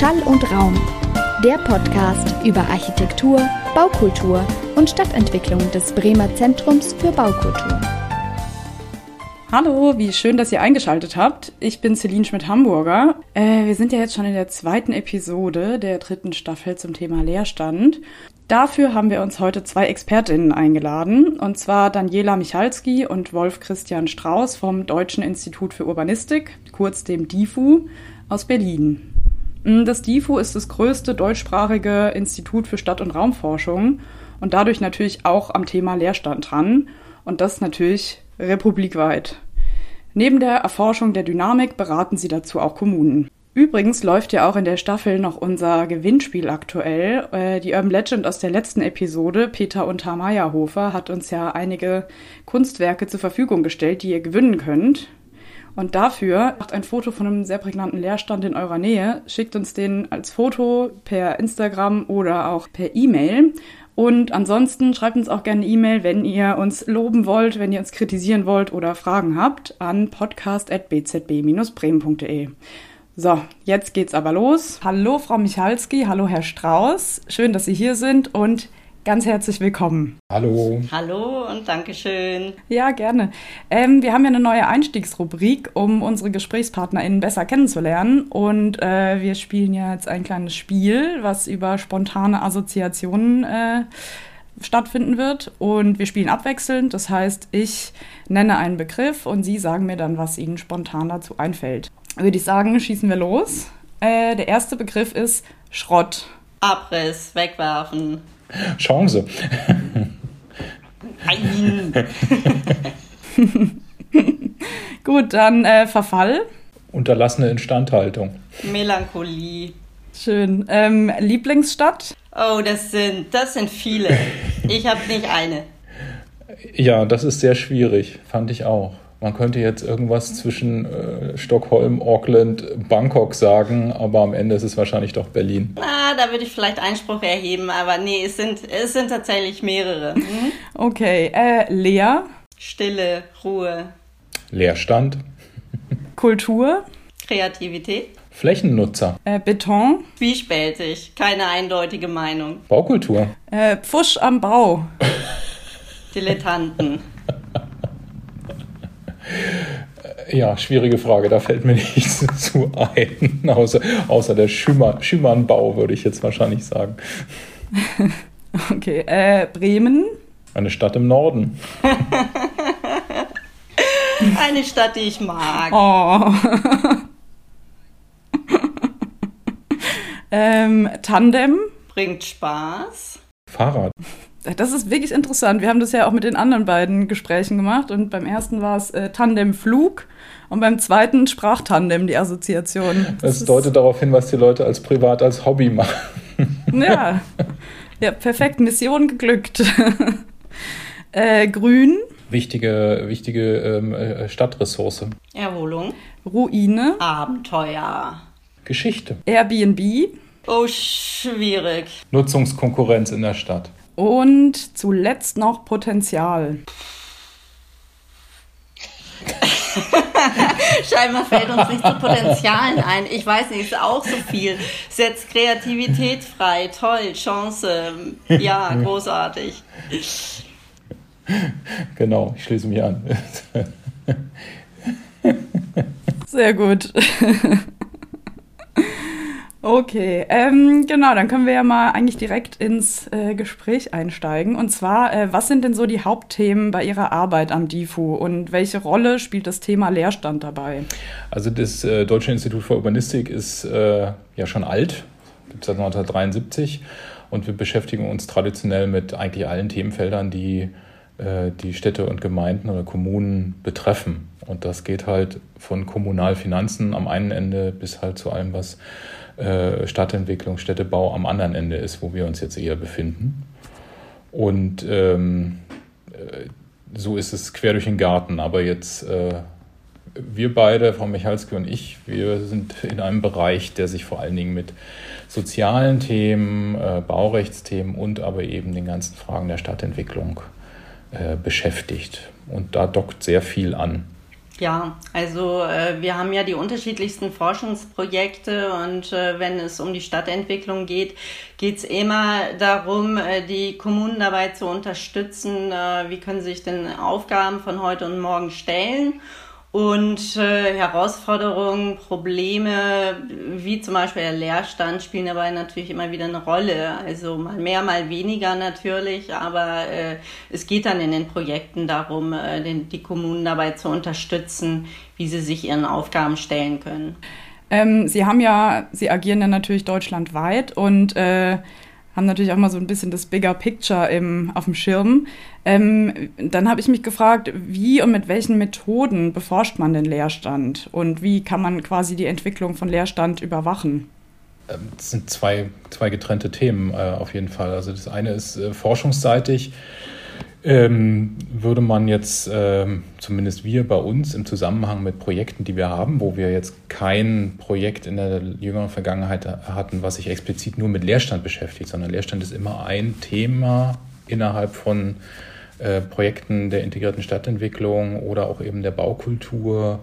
Schall und Raum, der Podcast über Architektur, Baukultur und Stadtentwicklung des Bremer Zentrums für Baukultur. Hallo, wie schön, dass ihr eingeschaltet habt. Ich bin Celine Schmidt-Hamburger. Äh, wir sind ja jetzt schon in der zweiten Episode der dritten Staffel zum Thema Leerstand. Dafür haben wir uns heute zwei ExpertInnen eingeladen, und zwar Daniela Michalski und Wolf Christian Strauß vom Deutschen Institut für Urbanistik, kurz dem DIFU, aus Berlin. Mm, das DIFU ist das größte deutschsprachige Institut für Stadt- und Raumforschung und dadurch natürlich auch am Thema Leerstand dran und das natürlich republikweit. Neben der Erforschung der Dynamik beraten sie dazu auch Kommunen. Übrigens läuft ja auch in der Staffel noch unser Gewinnspiel aktuell. Äh, die Urban Legend aus der letzten Episode, Peter Unter Meyerhofer, hat uns ja einige Kunstwerke zur Verfügung gestellt, die ihr gewinnen könnt. Und dafür macht ein Foto von einem sehr prägnanten Leerstand in eurer Nähe, schickt uns den als Foto per Instagram oder auch per E-Mail. Und ansonsten schreibt uns auch gerne E-Mail, wenn ihr uns loben wollt, wenn ihr uns kritisieren wollt oder Fragen habt, an podcast.bzb-bremen.de. So, jetzt geht's aber los. Hallo, Frau Michalski, hallo, Herr Strauß. Schön, dass Sie hier sind und ganz herzlich willkommen. Hallo. Hallo und Dankeschön. Ja, gerne. Ähm, wir haben ja eine neue Einstiegsrubrik, um unsere GesprächspartnerInnen besser kennenzulernen. Und äh, wir spielen ja jetzt ein kleines Spiel, was über spontane Assoziationen äh, stattfinden wird. Und wir spielen abwechselnd. Das heißt, ich nenne einen Begriff und Sie sagen mir dann, was Ihnen spontan dazu einfällt würde ich sagen, schießen wir los. Äh, der erste Begriff ist Schrott. Abriss, wegwerfen. Chance. Nein. Gut, dann äh, Verfall. Unterlassene Instandhaltung. Melancholie. Schön. Ähm, Lieblingsstadt? Oh, das sind, das sind viele. Ich habe nicht eine. Ja, das ist sehr schwierig, fand ich auch. Man könnte jetzt irgendwas zwischen äh, Stockholm, Auckland, Bangkok sagen, aber am Ende ist es wahrscheinlich doch Berlin. Na, da würde ich vielleicht Einspruch erheben, aber nee, es sind, es sind tatsächlich mehrere. Hm? Okay, äh, Leer. Stille, Ruhe. Leerstand. Kultur. Kreativität. Flächennutzer. Äh, Beton. Zwiespältig, keine eindeutige Meinung. Baukultur. Äh, Pfusch am Bau. Dilettanten. Ja, schwierige Frage. Da fällt mir nichts zu ein, außer, außer der Schümann, Schümannbau, würde ich jetzt wahrscheinlich sagen. Okay, äh, Bremen. Eine Stadt im Norden. Eine Stadt, die ich mag. Oh. ähm, Tandem. Bringt Spaß. Fahrrad. Das ist wirklich interessant. Wir haben das ja auch mit den anderen beiden Gesprächen gemacht und beim ersten war es äh, Tandem-Flug und beim zweiten Sprachtandem die Assoziation. Das, das deutet darauf hin, was die Leute als privat als Hobby machen. Ja, ja perfekt. Mission geglückt. äh, grün. Wichtige, wichtige ähm, äh, Stadtressource. Erholung. Ruine. Abenteuer. Geschichte. Airbnb. Oh, schwierig. Nutzungskonkurrenz in der Stadt. Und zuletzt noch Potenzial. Scheinbar fällt uns nicht zu Potenzialen ein. Ich weiß nicht, ist auch so viel. Setzt Kreativität frei. Toll, Chance. Ja, großartig. Genau, ich schließe mich an. Sehr gut. Okay, ähm, genau, dann können wir ja mal eigentlich direkt ins äh, Gespräch einsteigen. Und zwar, äh, was sind denn so die Hauptthemen bei Ihrer Arbeit am DIFU und welche Rolle spielt das Thema Leerstand dabei? Also das äh, Deutsche Institut für Urbanistik ist äh, ja schon alt, gibt es seit 1973 und wir beschäftigen uns traditionell mit eigentlich allen Themenfeldern, die äh, die Städte und Gemeinden oder Kommunen betreffen. Und das geht halt von Kommunalfinanzen am einen Ende bis halt zu allem, was äh, Stadtentwicklung, Städtebau am anderen Ende ist, wo wir uns jetzt eher befinden. Und ähm, äh, so ist es quer durch den Garten. Aber jetzt, äh, wir beide, Frau Michalski und ich, wir sind in einem Bereich, der sich vor allen Dingen mit sozialen Themen, äh, Baurechtsthemen und aber eben den ganzen Fragen der Stadtentwicklung äh, beschäftigt. Und da dockt sehr viel an. Ja, also äh, wir haben ja die unterschiedlichsten Forschungsprojekte und äh, wenn es um die Stadtentwicklung geht, geht es immer darum, äh, die Kommunen dabei zu unterstützen, äh, wie können sie sich den Aufgaben von heute und morgen stellen und äh, Herausforderungen, Probleme, wie zum Beispiel der Leerstand, spielen dabei natürlich immer wieder eine Rolle. Also mal mehr, mal weniger natürlich, aber äh, es geht dann in den Projekten darum, äh, den, die Kommunen dabei zu unterstützen, wie sie sich ihren Aufgaben stellen können. Ähm, sie haben ja, Sie agieren dann natürlich deutschlandweit und äh, haben natürlich auch mal so ein bisschen das Bigger Picture im, auf dem Schirm. Ähm, dann habe ich mich gefragt, wie und mit welchen Methoden beforscht man den Leerstand und wie kann man quasi die Entwicklung von Leerstand überwachen? Ähm, das sind zwei, zwei getrennte Themen äh, auf jeden Fall. Also das eine ist äh, forschungsseitig ähm, würde man jetzt, ähm, zumindest wir bei uns im Zusammenhang mit Projekten, die wir haben, wo wir jetzt kein Projekt in der jüngeren Vergangenheit hatten, was sich explizit nur mit Leerstand beschäftigt, sondern Leerstand ist immer ein Thema innerhalb von äh, Projekten der integrierten Stadtentwicklung oder auch eben der Baukultur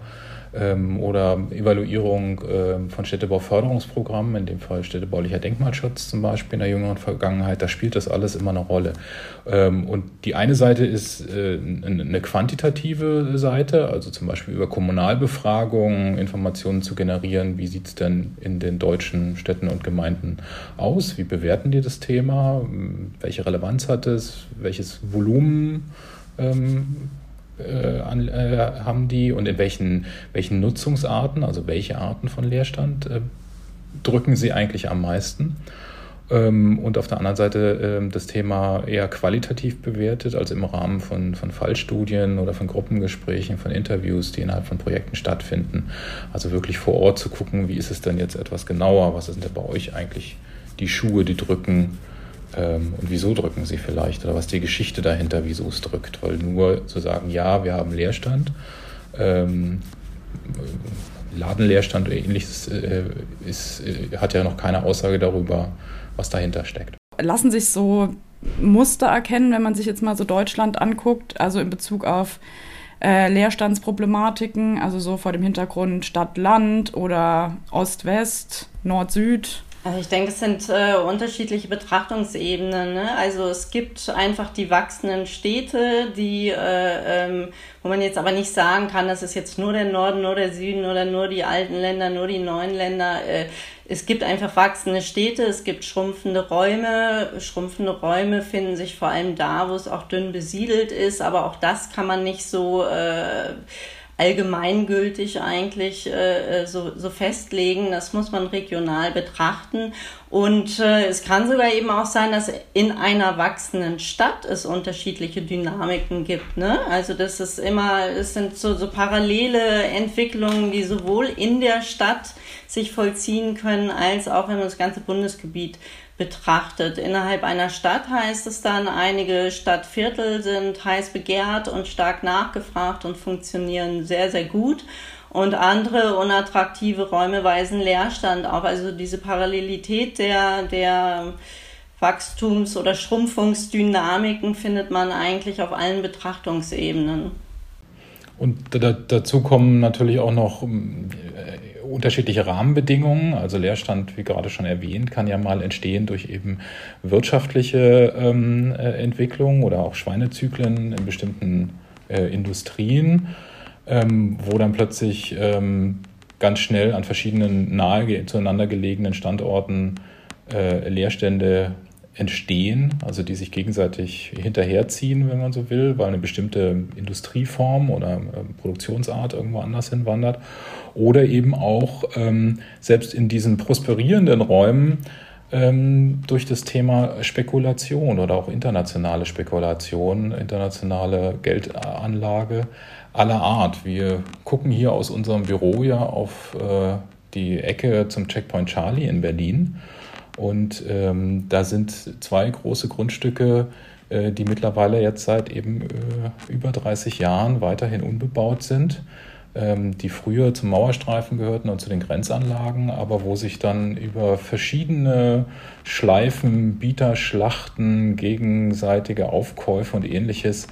oder Evaluierung äh, von Städtebauförderungsprogrammen, in dem Fall städtebaulicher Denkmalschutz zum Beispiel in der jüngeren Vergangenheit, da spielt das alles immer eine Rolle. Ähm, und die eine Seite ist äh, eine quantitative Seite, also zum Beispiel über Kommunalbefragungen Informationen zu generieren, wie sieht es denn in den deutschen Städten und Gemeinden aus, wie bewerten die das Thema, welche Relevanz hat es, welches Volumen ähm, äh, an, äh, haben die und in welchen, welchen Nutzungsarten, also welche Arten von Leerstand äh, drücken sie eigentlich am meisten. Ähm, und auf der anderen Seite äh, das Thema eher qualitativ bewertet, also im Rahmen von, von Fallstudien oder von Gruppengesprächen, von Interviews, die innerhalb von Projekten stattfinden. Also wirklich vor Ort zu gucken, wie ist es denn jetzt etwas genauer, was sind denn bei euch eigentlich die Schuhe, die drücken, ähm, und wieso drücken sie vielleicht oder was die Geschichte dahinter, wieso es drückt. Weil nur zu sagen, ja, wir haben Leerstand, ähm, Ladenleerstand oder ähnliches, äh, ist, äh, hat ja noch keine Aussage darüber, was dahinter steckt. Lassen sich so Muster erkennen, wenn man sich jetzt mal so Deutschland anguckt, also in Bezug auf äh, Leerstandsproblematiken, also so vor dem Hintergrund Stadt-Land oder Ost-West, Nord-Süd? Also ich denke, es sind äh, unterschiedliche Betrachtungsebenen. Ne? Also es gibt einfach die wachsenden Städte, die, äh, ähm, wo man jetzt aber nicht sagen kann, das ist jetzt nur der Norden, nur der Süden oder nur die alten Länder, nur die neuen Länder. Äh, es gibt einfach wachsende Städte, es gibt schrumpfende Räume. Schrumpfende Räume finden sich vor allem da, wo es auch dünn besiedelt ist, aber auch das kann man nicht so äh, allgemeingültig eigentlich äh, so, so festlegen. Das muss man regional betrachten. Und äh, es kann sogar eben auch sein, dass in einer wachsenden Stadt es unterschiedliche Dynamiken gibt. Ne? Also das ist immer, es sind so, so parallele Entwicklungen, die sowohl in der Stadt sich vollziehen können, als auch wenn man das ganze Bundesgebiet betrachtet. Innerhalb einer Stadt heißt es dann, einige Stadtviertel sind heiß begehrt und stark nachgefragt und funktionieren sehr, sehr gut. Und andere unattraktive Räume weisen Leerstand auf. Also diese Parallelität der, der Wachstums- oder Schrumpfungsdynamiken findet man eigentlich auf allen Betrachtungsebenen. Und dazu kommen natürlich auch noch unterschiedliche Rahmenbedingungen. Also Leerstand, wie gerade schon erwähnt, kann ja mal entstehen durch eben wirtschaftliche ähm, äh, Entwicklungen oder auch Schweinezyklen in bestimmten äh, Industrien, ähm, wo dann plötzlich ähm, ganz schnell an verschiedenen nahe zueinander gelegenen Standorten äh, Leerstände entstehen, also die sich gegenseitig hinterherziehen, wenn man so will, weil eine bestimmte Industrieform oder äh, Produktionsart irgendwo anders hinwandert. Oder eben auch ähm, selbst in diesen prosperierenden Räumen ähm, durch das Thema Spekulation oder auch internationale Spekulation, internationale Geldanlage aller Art. Wir gucken hier aus unserem Büro ja auf äh, die Ecke zum Checkpoint Charlie in Berlin und ähm, da sind zwei große Grundstücke, äh, die mittlerweile jetzt seit eben äh, über 30 Jahren weiterhin unbebaut sind, ähm, die früher zum Mauerstreifen gehörten und zu den Grenzanlagen, aber wo sich dann über verschiedene Schleifen, Bieterschlachten, gegenseitige Aufkäufe und ähnliches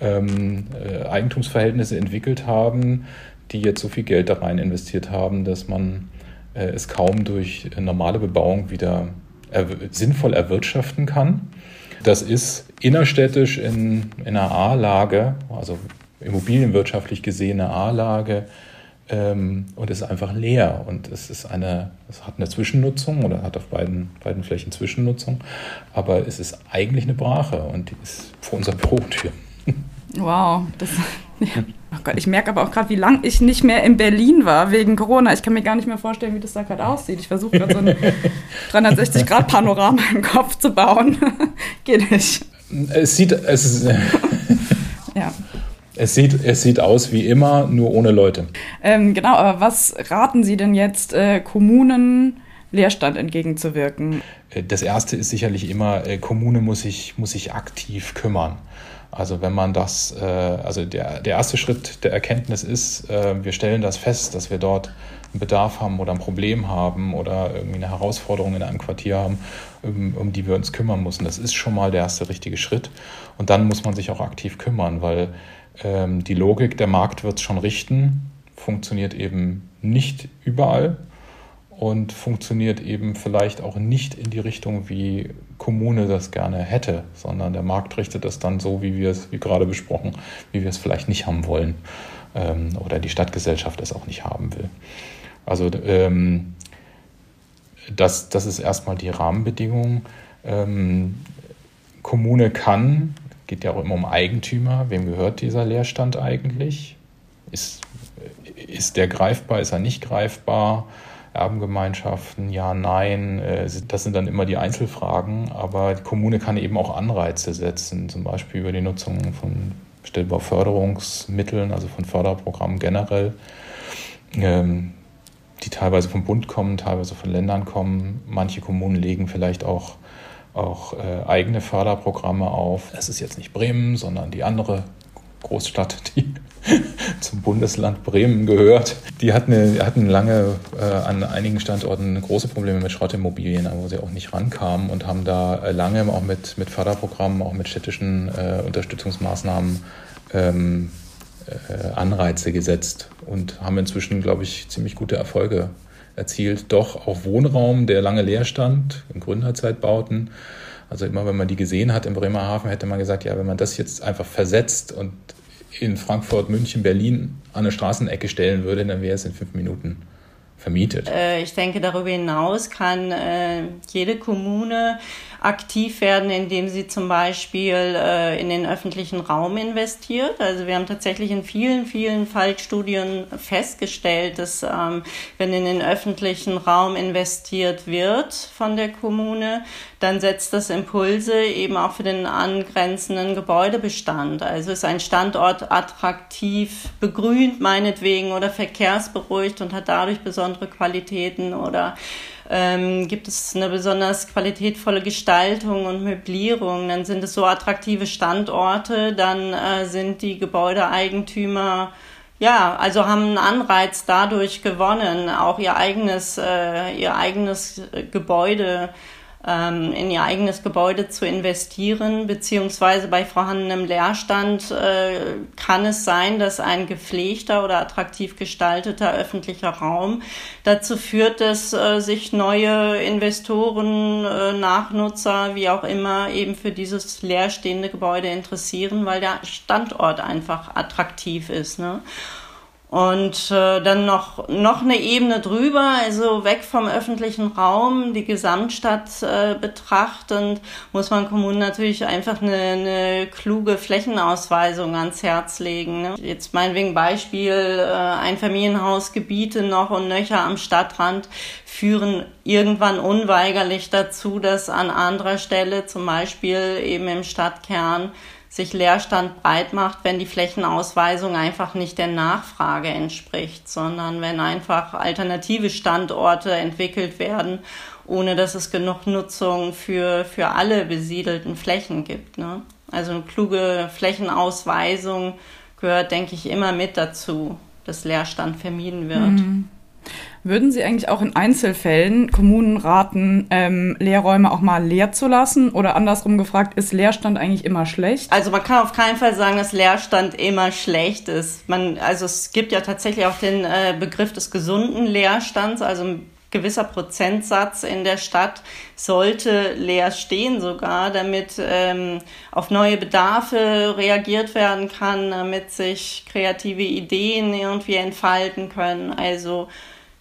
ähm, äh, Eigentumsverhältnisse entwickelt haben, die jetzt so viel Geld da rein investiert haben, dass man es kaum durch normale Bebauung wieder er sinnvoll erwirtschaften kann. Das ist innerstädtisch in, in einer A-Lage, also immobilienwirtschaftlich gesehene A-Lage, ähm, und ist einfach leer. Und es ist eine, es hat eine Zwischennutzung oder hat auf beiden, beiden Flächen Zwischennutzung, aber es ist eigentlich eine Brache und die ist vor unserer Bürotür. Wow, das, ja. Oh Gott, ich merke aber auch gerade, wie lange ich nicht mehr in Berlin war wegen Corona. Ich kann mir gar nicht mehr vorstellen, wie das da gerade aussieht. Ich versuche gerade so ein 360-Grad-Panorama im Kopf zu bauen. Geht nicht. Es sieht, es ist, ja. Es sieht, es sieht aus wie immer, nur ohne Leute. Ähm, genau, aber was raten Sie denn jetzt äh, Kommunen, Leerstand entgegenzuwirken? Äh, das erste ist sicherlich immer, äh, Kommune muss sich, muss sich aktiv kümmern. Also wenn man das, äh, also der, der erste Schritt der Erkenntnis ist, äh, wir stellen das fest, dass wir dort einen Bedarf haben oder ein Problem haben oder irgendwie eine Herausforderung in einem Quartier haben, um, um die wir uns kümmern müssen. Das ist schon mal der erste richtige Schritt. Und dann muss man sich auch aktiv kümmern, weil ähm, die Logik, der Markt wird es schon richten, funktioniert eben nicht überall und funktioniert eben vielleicht auch nicht in die Richtung, wie Kommune das gerne hätte, sondern der Markt richtet das dann so, wie wir es, wie gerade besprochen, wie wir es vielleicht nicht haben wollen ähm, oder die Stadtgesellschaft es auch nicht haben will. Also ähm, das, das ist erstmal die Rahmenbedingung. Ähm, Kommune kann, geht ja auch immer um Eigentümer, wem gehört dieser Leerstand eigentlich? Ist, ist der greifbar, ist er nicht greifbar? Erbengemeinschaften, ja, nein, äh, das sind dann immer die Einzelfragen, aber die Kommune kann eben auch Anreize setzen, zum Beispiel über die Nutzung von Stellbauförderungsmitteln, also von Förderprogrammen generell, ähm, die teilweise vom Bund kommen, teilweise von Ländern kommen. Manche Kommunen legen vielleicht auch auch äh, eigene Förderprogramme auf. Es ist jetzt nicht Bremen, sondern die andere Großstadt, die zum Bundesland Bremen gehört. Die hatten, hatten lange äh, an einigen Standorten große Probleme mit Schrottimmobilien, wo sie auch nicht rankamen und haben da äh, lange auch mit, mit Förderprogrammen, auch mit städtischen äh, Unterstützungsmaßnahmen ähm, äh, Anreize gesetzt und haben inzwischen, glaube ich, ziemlich gute Erfolge erzielt. Doch auch Wohnraum, der lange leer stand, in Gründerzeitbauten, also immer wenn man die gesehen hat im Bremerhaven, hätte man gesagt, ja, wenn man das jetzt einfach versetzt und in Frankfurt, München, Berlin an eine Straßenecke stellen würde, dann wäre es in fünf Minuten vermietet. Äh, ich denke, darüber hinaus kann äh, jede Kommune aktiv werden, indem sie zum Beispiel äh, in den öffentlichen Raum investiert. Also wir haben tatsächlich in vielen, vielen Fallstudien festgestellt, dass ähm, wenn in den öffentlichen Raum investiert wird von der Kommune, dann setzt das Impulse eben auch für den angrenzenden Gebäudebestand. Also ist ein Standort attraktiv begrünt meinetwegen oder verkehrsberuhigt und hat dadurch besondere Qualitäten oder ähm, gibt es eine besonders qualitätvolle Gestaltung und Möblierung, dann sind es so attraktive Standorte, dann äh, sind die Gebäudeeigentümer ja, also haben einen Anreiz dadurch gewonnen, auch ihr eigenes, äh, ihr eigenes Gebäude ähm, in ihr eigenes Gebäude zu investieren, beziehungsweise bei vorhandenem Leerstand äh, kann es sein, dass ein gepflegter oder attraktiv gestalteter öffentlicher Raum dazu führt, dass äh, sich neue Investoren, äh, Nachnutzer, wie auch immer, eben für dieses leerstehende Gebäude interessieren, weil der Standort einfach attraktiv ist. Ne? Und äh, dann noch, noch eine Ebene drüber, also weg vom öffentlichen Raum, die Gesamtstadt äh, betrachtend, muss man Kommunen natürlich einfach eine, eine kluge Flächenausweisung ans Herz legen. Ne? Jetzt meinetwegen Beispiel, äh, Einfamilienhausgebiete noch und nöcher am Stadtrand führen irgendwann unweigerlich dazu, dass an anderer Stelle, zum Beispiel eben im Stadtkern, sich Leerstand breit macht, wenn die Flächenausweisung einfach nicht der Nachfrage entspricht, sondern wenn einfach alternative Standorte entwickelt werden, ohne dass es genug Nutzung für, für alle besiedelten Flächen gibt. Ne? Also eine kluge Flächenausweisung gehört, denke ich, immer mit dazu, dass Leerstand vermieden wird. Mhm. Würden Sie eigentlich auch in Einzelfällen Kommunen raten, ähm, Lehrräume auch mal leer zu lassen? Oder andersrum gefragt, ist Leerstand eigentlich immer schlecht? Also man kann auf keinen Fall sagen, dass Leerstand immer schlecht ist. Man, also es gibt ja tatsächlich auch den äh, Begriff des gesunden Leerstands, also ein gewisser Prozentsatz in der Stadt sollte leer stehen sogar, damit ähm, auf neue Bedarfe reagiert werden kann, damit sich kreative Ideen irgendwie entfalten können. Also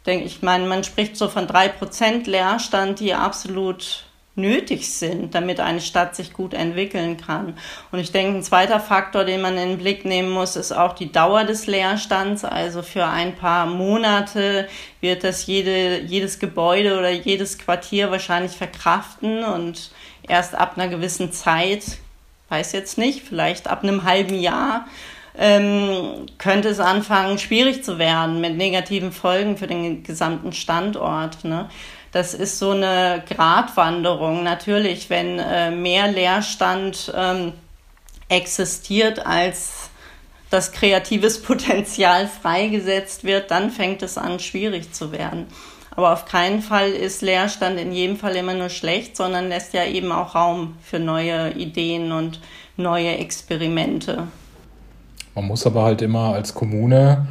denke ich, meine, man spricht so von drei Prozent Leerstand, die absolut nötig sind, damit eine Stadt sich gut entwickeln kann. Und ich denke, ein zweiter Faktor, den man in den Blick nehmen muss, ist auch die Dauer des Leerstands. Also für ein paar Monate wird das jede, jedes Gebäude oder jedes Quartier wahrscheinlich verkraften und erst ab einer gewissen Zeit, weiß jetzt nicht, vielleicht ab einem halben Jahr, ähm, könnte es anfangen, schwierig zu werden mit negativen Folgen für den gesamten Standort. Ne? Das ist so eine Gratwanderung. Natürlich, wenn äh, mehr Leerstand ähm, existiert, als das kreatives Potenzial freigesetzt wird, dann fängt es an, schwierig zu werden. Aber auf keinen Fall ist Leerstand in jedem Fall immer nur schlecht, sondern lässt ja eben auch Raum für neue Ideen und neue Experimente. Man muss aber halt immer als Kommune,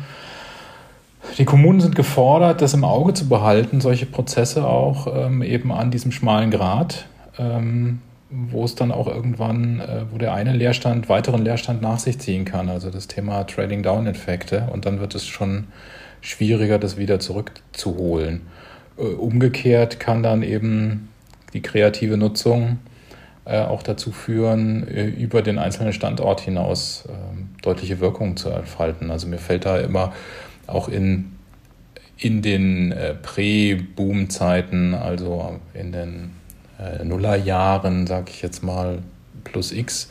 die Kommunen sind gefordert, das im Auge zu behalten, solche Prozesse auch ähm, eben an diesem schmalen Grat, ähm, wo es dann auch irgendwann, äh, wo der eine Leerstand weiteren Leerstand nach sich ziehen kann, also das Thema Trading Down-Effekte und dann wird es schon schwieriger, das wieder zurückzuholen. Äh, umgekehrt kann dann eben die kreative Nutzung auch dazu führen, äh, über den einzelnen Standort hinaus äh, deutliche Wirkungen zu entfalten. Also mir fällt da immer auch in, in den äh, Prä-Boom-Zeiten, also in den äh, Nullerjahren, sage ich jetzt mal, plus X,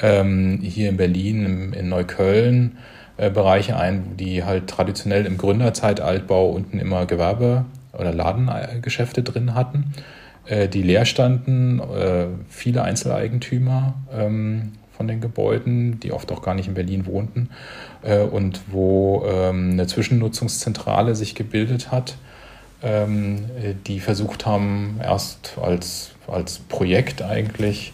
ähm, hier in Berlin, in Neukölln, äh, Bereiche ein, die halt traditionell im Gründerzeitaltbau unten immer Gewerbe- oder Ladengeschäfte drin hatten äh, die leer standen, äh, viele Einzeleigentümer ähm, von den Gebäuden, die oft auch gar nicht in Berlin wohnten, äh, und wo ähm, eine Zwischennutzungszentrale sich gebildet hat, ähm, die versucht haben, erst als, als Projekt eigentlich,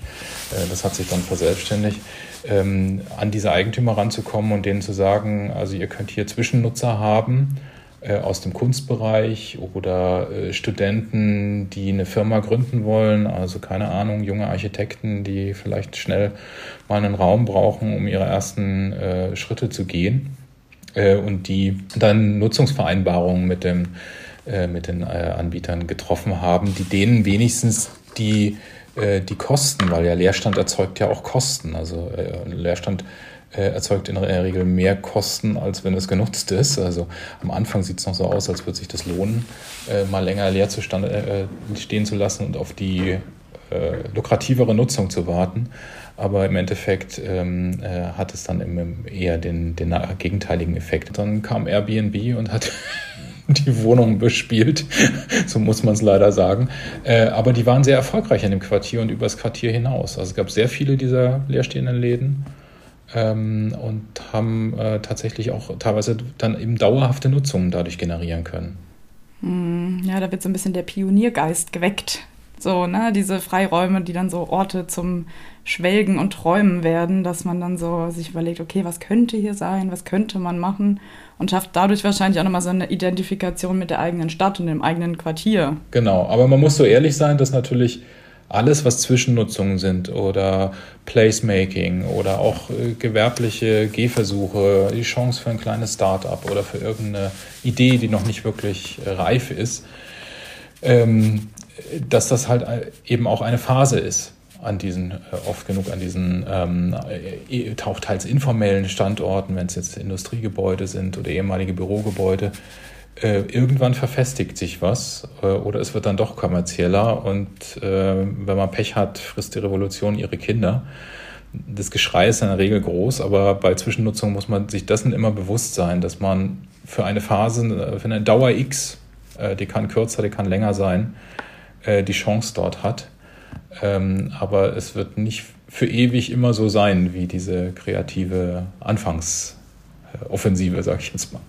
äh, das hat sich dann verselbstständigt, ähm, an diese Eigentümer ranzukommen und denen zu sagen, also ihr könnt hier Zwischennutzer haben, äh, aus dem Kunstbereich oder äh, Studenten, die eine Firma gründen wollen, also keine Ahnung, junge Architekten, die vielleicht schnell mal einen Raum brauchen, um ihre ersten äh, Schritte zu gehen äh, und die dann Nutzungsvereinbarungen mit, dem, äh, mit den äh, Anbietern getroffen haben, die denen wenigstens die, die Kosten, weil ja Leerstand erzeugt ja auch Kosten, also Leerstand äh, erzeugt in der Regel mehr Kosten, als wenn es genutzt ist. Also am Anfang sieht es noch so aus, als würde sich das lohnen, äh, mal länger leer zu stand, äh, stehen zu lassen und auf die äh, lukrativere Nutzung zu warten. Aber im Endeffekt ähm, äh, hat es dann im, eher den, den gegenteiligen Effekt. Dann kam Airbnb und hat die Wohnung bespielt, so muss man es leider sagen. Äh, aber die waren sehr erfolgreich in dem Quartier und übers Quartier hinaus. Also es gab sehr viele dieser leerstehenden Läden ähm, und haben äh, tatsächlich auch teilweise dann eben dauerhafte Nutzungen dadurch generieren können. Hm, ja, da wird so ein bisschen der Pioniergeist geweckt. So, ne, diese Freiräume, die dann so Orte zum Schwelgen und Träumen werden, dass man dann so sich überlegt, okay, was könnte hier sein, was könnte man machen und schafft dadurch wahrscheinlich auch nochmal so eine Identifikation mit der eigenen Stadt und dem eigenen Quartier. Genau, aber man muss so ehrlich sein, dass natürlich alles, was Zwischennutzungen sind oder Placemaking oder auch äh, gewerbliche Gehversuche, die Chance für ein kleines Start-up oder für irgendeine Idee, die noch nicht wirklich äh, reif ist, ähm, dass das halt eben auch eine Phase ist an diesen, äh, oft genug an diesen ähm, äh, teils informellen Standorten, wenn es jetzt Industriegebäude sind oder ehemalige Bürogebäude, äh, irgendwann verfestigt sich was äh, oder es wird dann doch kommerzieller und äh, wenn man Pech hat, frisst die Revolution ihre Kinder. Das Geschrei ist in der Regel groß, aber bei Zwischennutzung muss man sich dessen immer bewusst sein, dass man für eine Phase, äh, für eine Dauer X, äh, die kann kürzer, die kann länger sein, die Chance dort hat. Ähm, aber es wird nicht für ewig immer so sein wie diese kreative Anfangsoffensive, sage ich jetzt mal.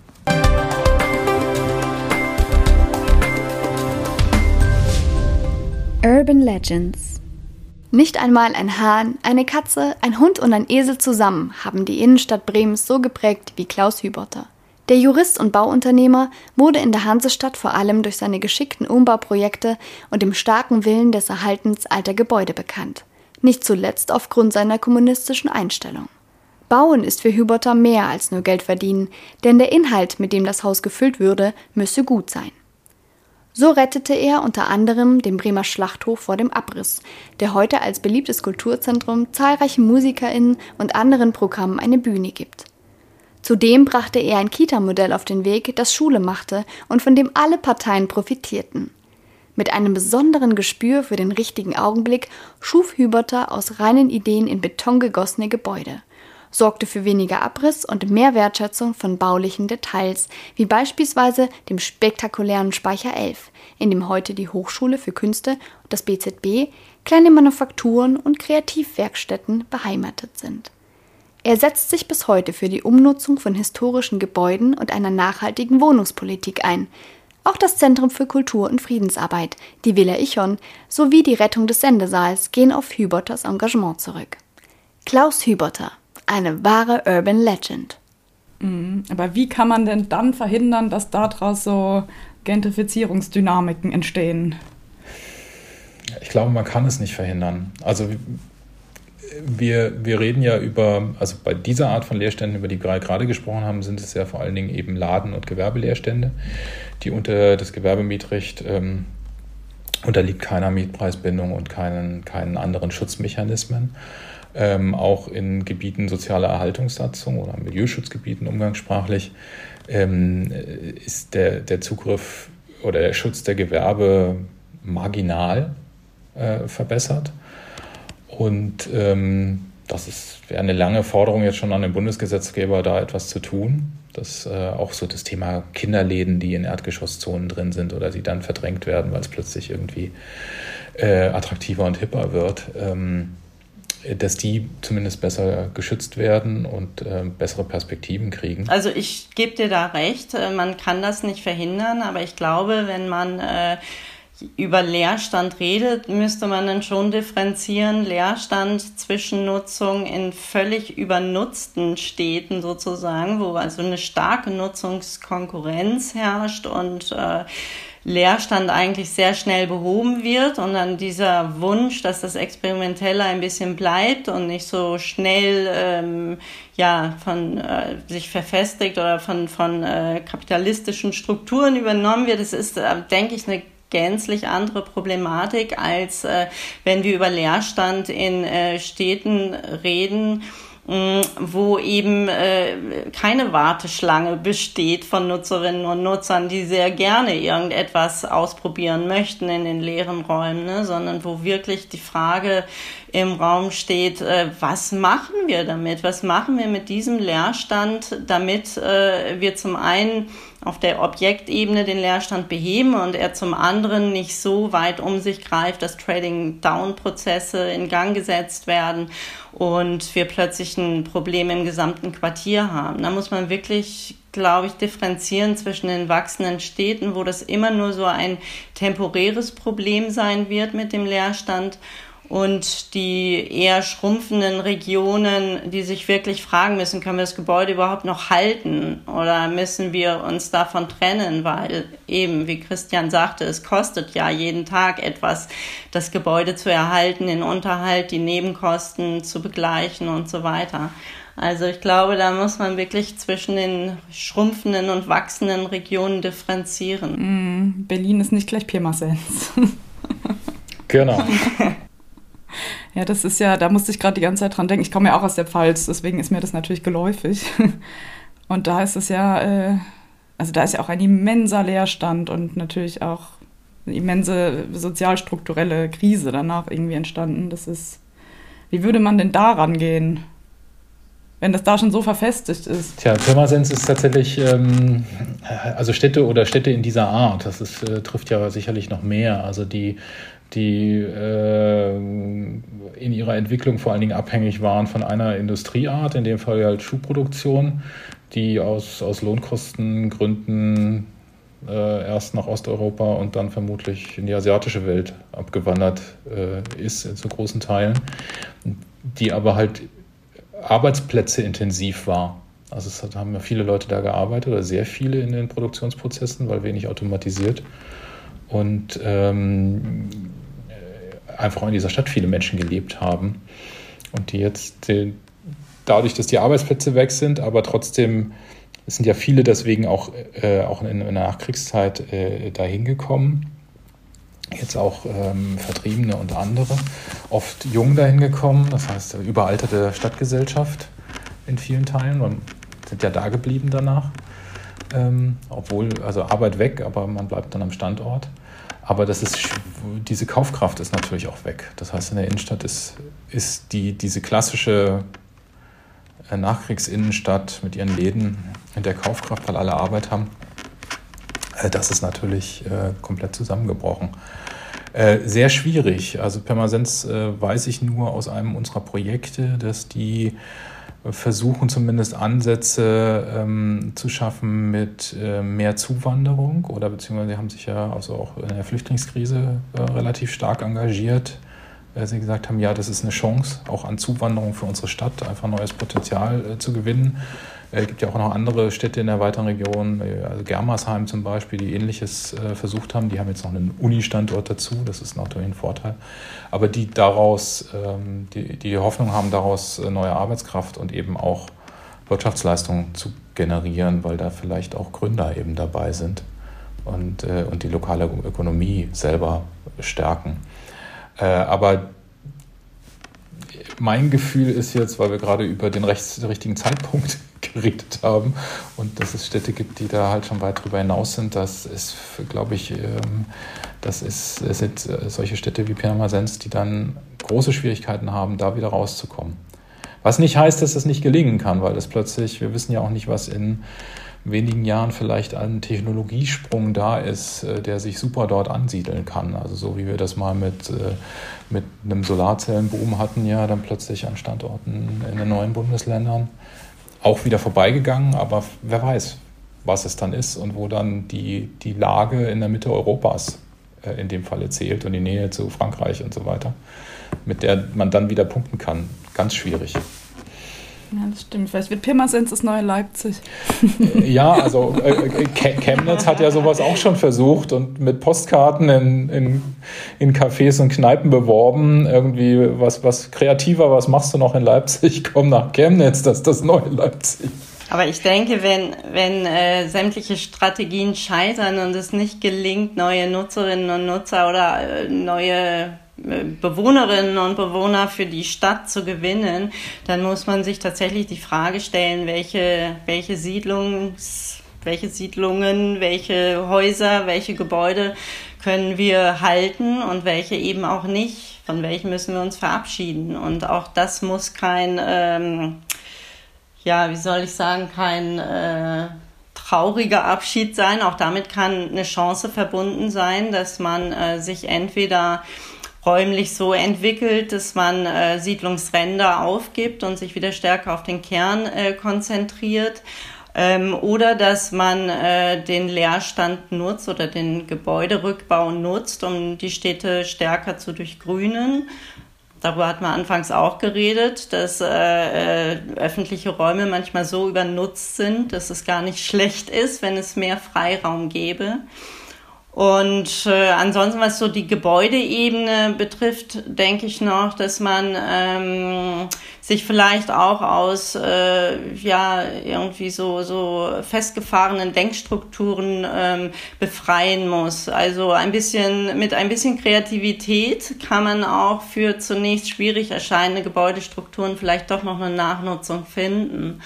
Urban Legends nicht einmal ein Hahn, eine Katze, ein Hund und ein Esel zusammen haben die Innenstadt Bremens so geprägt wie Klaus Hüberter. Der Jurist und Bauunternehmer wurde in der Hansestadt vor allem durch seine geschickten Umbauprojekte und dem starken Willen des Erhaltens alter Gebäude bekannt. Nicht zuletzt aufgrund seiner kommunistischen Einstellung. Bauen ist für Hüberter mehr als nur Geld verdienen, denn der Inhalt, mit dem das Haus gefüllt würde, müsse gut sein. So rettete er unter anderem den Bremer Schlachthof vor dem Abriss, der heute als beliebtes Kulturzentrum zahlreichen MusikerInnen und anderen Programmen eine Bühne gibt. Zudem brachte er ein Kita-Modell auf den Weg, das Schule machte und von dem alle Parteien profitierten. Mit einem besonderen Gespür für den richtigen Augenblick schuf Hüberter aus reinen Ideen in Beton gegossene Gebäude, sorgte für weniger Abriss und mehr Wertschätzung von baulichen Details, wie beispielsweise dem spektakulären Speicher 11, in dem heute die Hochschule für Künste, das BZB, kleine Manufakturen und Kreativwerkstätten beheimatet sind. Er setzt sich bis heute für die Umnutzung von historischen Gebäuden und einer nachhaltigen Wohnungspolitik ein. Auch das Zentrum für Kultur und Friedensarbeit, die Villa Ichon, sowie die Rettung des Sendesaals gehen auf Hüberters Engagement zurück. Klaus Hüberter, eine wahre Urban Legend. Mhm, aber wie kann man denn dann verhindern, dass daraus so Gentrifizierungsdynamiken entstehen? Ich glaube, man kann es nicht verhindern. Also wir, wir reden ja über, also bei dieser Art von Leerständen, über die wir gerade gesprochen haben, sind es ja vor allen Dingen eben Laden- und Gewerbeleerstände, die unter das Gewerbemietrecht ähm, unterliegt keiner Mietpreisbindung und keinen, keinen anderen Schutzmechanismen. Ähm, auch in Gebieten sozialer Erhaltungssatzung oder Milieuschutzgebieten umgangssprachlich ähm, ist der, der Zugriff oder der Schutz der Gewerbe marginal äh, verbessert. Und ähm, das wäre eine lange Forderung jetzt schon an den Bundesgesetzgeber, da etwas zu tun. Das äh, auch so das Thema Kinderläden, die in Erdgeschosszonen drin sind oder die dann verdrängt werden, weil es plötzlich irgendwie äh, attraktiver und hipper wird. Ähm, dass die zumindest besser geschützt werden und äh, bessere Perspektiven kriegen. Also ich gebe dir da recht, äh, man kann das nicht verhindern, aber ich glaube, wenn man äh, über Leerstand redet, müsste man dann schon differenzieren. Leerstand zwischen Nutzung in völlig übernutzten Städten sozusagen, wo also eine starke Nutzungskonkurrenz herrscht und äh, Leerstand eigentlich sehr schnell behoben wird und dann dieser Wunsch, dass das Experimentelle ein bisschen bleibt und nicht so schnell ähm, ja von äh, sich verfestigt oder von von äh, kapitalistischen Strukturen übernommen wird. Das ist, äh, denke ich, eine gänzlich andere Problematik, als äh, wenn wir über Leerstand in äh, Städten reden wo eben äh, keine Warteschlange besteht von Nutzerinnen und Nutzern, die sehr gerne irgendetwas ausprobieren möchten in den leeren Räumen, ne? sondern wo wirklich die Frage im Raum steht, äh, was machen wir damit? Was machen wir mit diesem Leerstand, damit äh, wir zum einen auf der Objektebene den Leerstand beheben und er zum anderen nicht so weit um sich greift, dass Trading-Down-Prozesse in Gang gesetzt werden und wir plötzlich ein Problem im gesamten Quartier haben. Da muss man wirklich, glaube ich, differenzieren zwischen den wachsenden Städten, wo das immer nur so ein temporäres Problem sein wird mit dem Leerstand und die eher schrumpfenden Regionen, die sich wirklich fragen müssen, können wir das Gebäude überhaupt noch halten oder müssen wir uns davon trennen, weil eben, wie Christian sagte, es kostet ja jeden Tag etwas, das Gebäude zu erhalten, den Unterhalt, die Nebenkosten zu begleichen und so weiter. Also ich glaube, da muss man wirklich zwischen den schrumpfenden und wachsenden Regionen differenzieren. Mm, Berlin ist nicht gleich Pirmasens. genau. Ja, das ist ja, da musste ich gerade die ganze Zeit dran denken. Ich komme ja auch aus der Pfalz, deswegen ist mir das natürlich geläufig. Und da ist es ja, äh, also da ist ja auch ein immenser Leerstand und natürlich auch eine immense sozialstrukturelle Krise danach irgendwie entstanden. Das ist, wie würde man denn daran gehen? wenn das da schon so verfestigt ist. Tja, Pirmasens ist tatsächlich, ähm, also Städte oder Städte in dieser Art, das ist, äh, trifft ja sicherlich noch mehr. Also die die äh, in ihrer Entwicklung vor allen Dingen abhängig waren von einer Industrieart, in dem Fall halt Schuhproduktion, die aus, aus Lohnkostengründen äh, erst nach Osteuropa und dann vermutlich in die asiatische Welt abgewandert äh, ist zu großen Teilen, die aber halt Arbeitsplätze intensiv war. Also es hat, haben ja viele Leute da gearbeitet oder sehr viele in den Produktionsprozessen, weil wenig automatisiert und ähm, einfach in dieser Stadt viele Menschen gelebt haben und die jetzt die, dadurch, dass die Arbeitsplätze weg sind, aber trotzdem sind ja viele deswegen auch, äh, auch in, in, der Nachkriegszeit äh, dahin gekommen. Jetzt auch ähm, Vertriebene und andere, oft jung dahin gekommen, das heißt überalterte Stadtgesellschaft in vielen Teilen und sind ja da geblieben danach. Ähm, obwohl, also Arbeit weg, aber man bleibt dann am Standort. Aber das ist, diese Kaufkraft ist natürlich auch weg. Das heißt, in der Innenstadt ist, ist die, diese klassische äh, Nachkriegsinnenstadt mit ihren Läden in der Kaufkraft, weil alle Arbeit haben, äh, das ist natürlich äh, komplett zusammengebrochen. Sehr schwierig. Also Pirmasens weiß ich nur aus einem unserer Projekte, dass die versuchen zumindest Ansätze ähm, zu schaffen mit äh, mehr Zuwanderung oder beziehungsweise haben sich ja also auch in der Flüchtlingskrise äh, relativ stark engagiert weil sie gesagt haben, ja, das ist eine Chance, auch an Zuwanderung für unsere Stadt, einfach neues Potenzial äh, zu gewinnen. Es äh, gibt ja auch noch andere Städte in der weiteren Region, äh, also Germersheim zum Beispiel, die ähnliches äh, versucht haben. Die haben jetzt noch einen Uni-Standort dazu, das ist natürlich ein Vorteil. Aber die daraus, ähm, die, die Hoffnung haben, daraus neue Arbeitskraft und eben auch Wirtschaftsleistung zu generieren, weil da vielleicht auch Gründer eben dabei sind und, und die lokale Ökonomie selber stärken. Aber mein Gefühl ist jetzt, weil wir gerade über den rechts, richtigen Zeitpunkt geredet haben und dass es Städte gibt, die da halt schon weit darüber hinaus sind, das ist, glaube ich, ähm, das ist, es sind solche Städte wie Pirmasens, die dann große Schwierigkeiten haben, da wieder rauszukommen. Was nicht heißt, dass das nicht gelingen kann, weil das plötzlich, wir wissen ja auch nicht, was in wenigen Jahren vielleicht ein Technologiesprung da ist, äh, der sich super dort ansiedeln kann. Also so wie wir das mal mit, äh, mit einem Solarzellenboom hatten, ja dann plötzlich an Standorten in den neuen Bundesländern auch wieder vorbeigegangen, aber wer weiß, was es dann ist und wo dann die, die Lage in der Mitte Europas äh, in dem Falle zählt und die Nähe zu Frankreich und so weiter, mit der man dann wieder punkten kann. Ganz schwierig. Ja, das stimmt. Vielleicht wird Pirmasens das neue Leipzig. Ja, also äh, äh Chemnitz hat ja sowas auch schon versucht und mit Postkarten in, in, in Cafés und Kneipen beworben. Irgendwie was, was kreativer, was machst du noch in Leipzig? Komm nach Chemnitz, das ist das neue Leipzig. Aber ich denke, wenn, wenn äh, sämtliche Strategien scheitern und es nicht gelingt, neue Nutzerinnen und Nutzer oder äh, neue Bewohnerinnen und Bewohner für die Stadt zu gewinnen, dann muss man sich tatsächlich die Frage stellen, welche, welche Siedlungs, welche Siedlungen, welche Häuser, welche Gebäude können wir halten und welche eben auch nicht. Von welchen müssen wir uns verabschieden? Und auch das muss kein, ähm, ja, wie soll ich sagen, kein äh, trauriger Abschied sein. Auch damit kann eine Chance verbunden sein, dass man äh, sich entweder räumlich so entwickelt, dass man äh, Siedlungsränder aufgibt und sich wieder stärker auf den Kern äh, konzentriert. Ähm, oder dass man äh, den Leerstand nutzt oder den Gebäuderückbau nutzt, um die Städte stärker zu durchgrünen. Darüber hat man anfangs auch geredet, dass äh, äh, öffentliche Räume manchmal so übernutzt sind, dass es gar nicht schlecht ist, wenn es mehr Freiraum gäbe. Und äh, ansonsten, was so die Gebäudeebene betrifft, denke ich noch, dass man ähm, sich vielleicht auch aus äh, ja irgendwie so so festgefahrenen Denkstrukturen ähm, befreien muss. Also ein bisschen mit ein bisschen Kreativität kann man auch für zunächst schwierig erscheinende Gebäudestrukturen vielleicht doch noch eine Nachnutzung finden.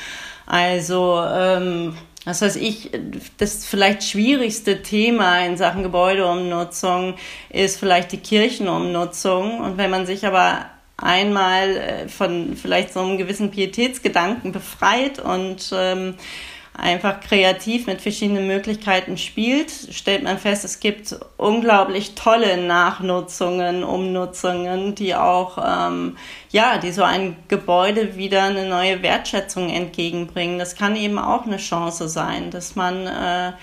Also ähm, das heißt, ich, das vielleicht schwierigste Thema in Sachen Gebäudeumnutzung ist vielleicht die Kirchenumnutzung. Und wenn man sich aber einmal äh, von vielleicht so einem gewissen Pietätsgedanken befreit und ähm, einfach kreativ mit verschiedenen Möglichkeiten spielt, stellt man fest, es gibt unglaublich tolle Nachnutzungen, Umnutzungen, die auch, ähm, ja, die so ein Gebäude wieder eine neue Wertschätzung entgegenbringen. Das kann eben auch eine Chance sein, dass man äh,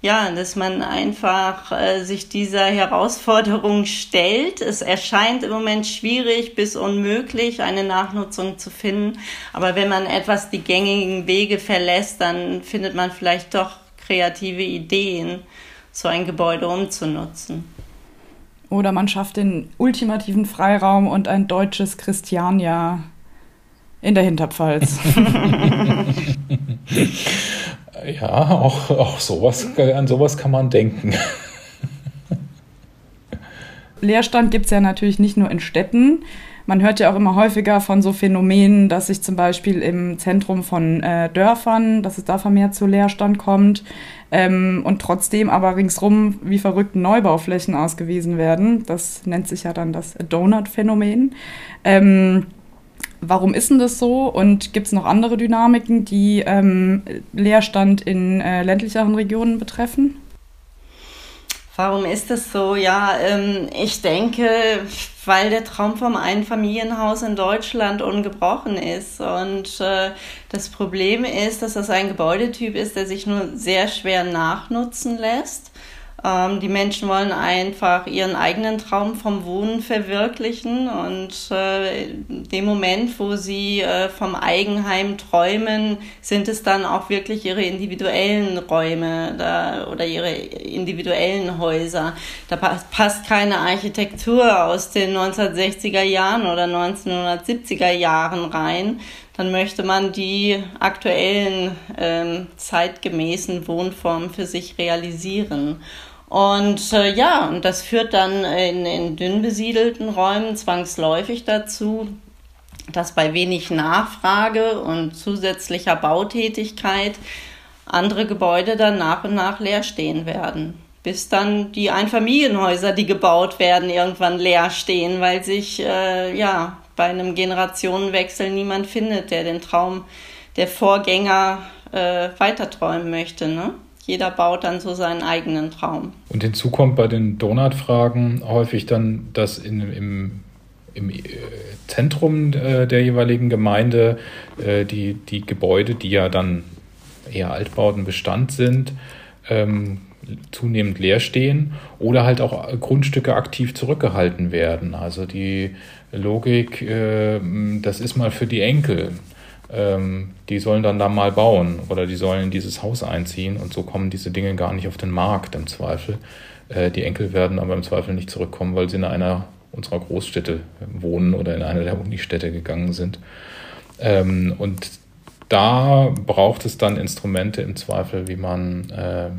ja, dass man einfach äh, sich dieser Herausforderung stellt. Es erscheint im Moment schwierig bis unmöglich, eine Nachnutzung zu finden. Aber wenn man etwas die gängigen Wege verlässt, dann findet man vielleicht doch kreative Ideen, so ein Gebäude umzunutzen. Oder man schafft den ultimativen Freiraum und ein deutsches Christiania in der Hinterpfalz. ja, auch, auch sowas, an sowas kann man denken. Leerstand gibt es ja natürlich nicht nur in Städten. Man hört ja auch immer häufiger von so Phänomenen, dass sich zum Beispiel im Zentrum von äh, Dörfern, dass es da vermehrt zu Leerstand kommt ähm, und trotzdem aber ringsrum wie verrückt Neubauflächen ausgewiesen werden. Das nennt sich ja dann das Donut-Phänomen. Ähm, warum ist denn das so und gibt es noch andere Dynamiken, die ähm, Leerstand in äh, ländlicheren Regionen betreffen? Warum ist das so? Ja, ähm, ich denke, weil der Traum vom Einfamilienhaus in Deutschland ungebrochen ist. Und äh, das Problem ist, dass das ein Gebäudetyp ist, der sich nur sehr schwer nachnutzen lässt. Ähm, die Menschen wollen einfach ihren eigenen Traum vom Wohnen verwirklichen und äh, dem Moment, wo sie äh, vom Eigenheim träumen, sind es dann auch wirklich ihre individuellen Räume da, oder ihre individuellen Häuser. Da passt keine Architektur aus den 1960er Jahren oder 1970er Jahren rein dann möchte man die aktuellen ähm, zeitgemäßen Wohnformen für sich realisieren. Und äh, ja, und das führt dann in, in dünn besiedelten Räumen zwangsläufig dazu, dass bei wenig Nachfrage und zusätzlicher Bautätigkeit andere Gebäude dann nach und nach leer stehen werden. Bis dann die Einfamilienhäuser, die gebaut werden, irgendwann leer stehen, weil sich äh, ja bei einem Generationenwechsel niemand findet, der den Traum der Vorgänger äh, weiterträumen möchte. Ne? Jeder baut dann so seinen eigenen Traum. Und hinzu kommt bei den Donut-Fragen häufig dann, dass in, im, im äh, Zentrum äh, der jeweiligen Gemeinde äh, die, die Gebäude, die ja dann eher Altbauten Bestand sind, ähm, zunehmend leer stehen oder halt auch Grundstücke aktiv zurückgehalten werden. Also die Logik, äh, das ist mal für die Enkel ähm, die sollen dann da mal bauen oder die sollen in dieses Haus einziehen und so kommen diese Dinge gar nicht auf den Markt im Zweifel. Äh, die Enkel werden aber im Zweifel nicht zurückkommen, weil sie in einer unserer Großstädte wohnen oder in einer der Unistädte gegangen sind. Ähm, und da braucht es dann Instrumente im Zweifel, wie man, äh,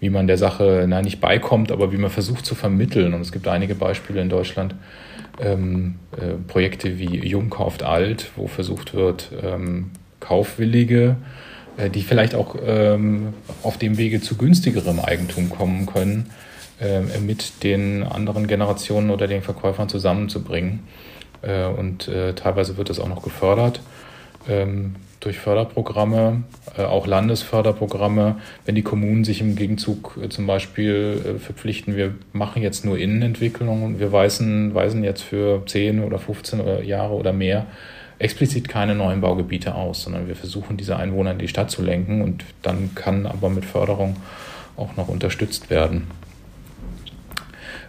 wie man der Sache na, nicht beikommt, aber wie man versucht zu vermitteln. Und es gibt einige Beispiele in Deutschland, ähm, äh, Projekte wie Jung kauft alt, wo versucht wird, ähm, Kaufwillige, äh, die vielleicht auch ähm, auf dem Wege zu günstigerem Eigentum kommen können, äh, mit den anderen Generationen oder den Verkäufern zusammenzubringen. Äh, und äh, teilweise wird das auch noch gefördert. Ähm, durch Förderprogramme, äh, auch Landesförderprogramme, wenn die Kommunen sich im Gegenzug äh, zum Beispiel äh, verpflichten, wir machen jetzt nur Innenentwicklung und wir weisen, weisen jetzt für 10 oder 15 Jahre oder mehr explizit keine neuen Baugebiete aus, sondern wir versuchen, diese Einwohner in die Stadt zu lenken und dann kann aber mit Förderung auch noch unterstützt werden.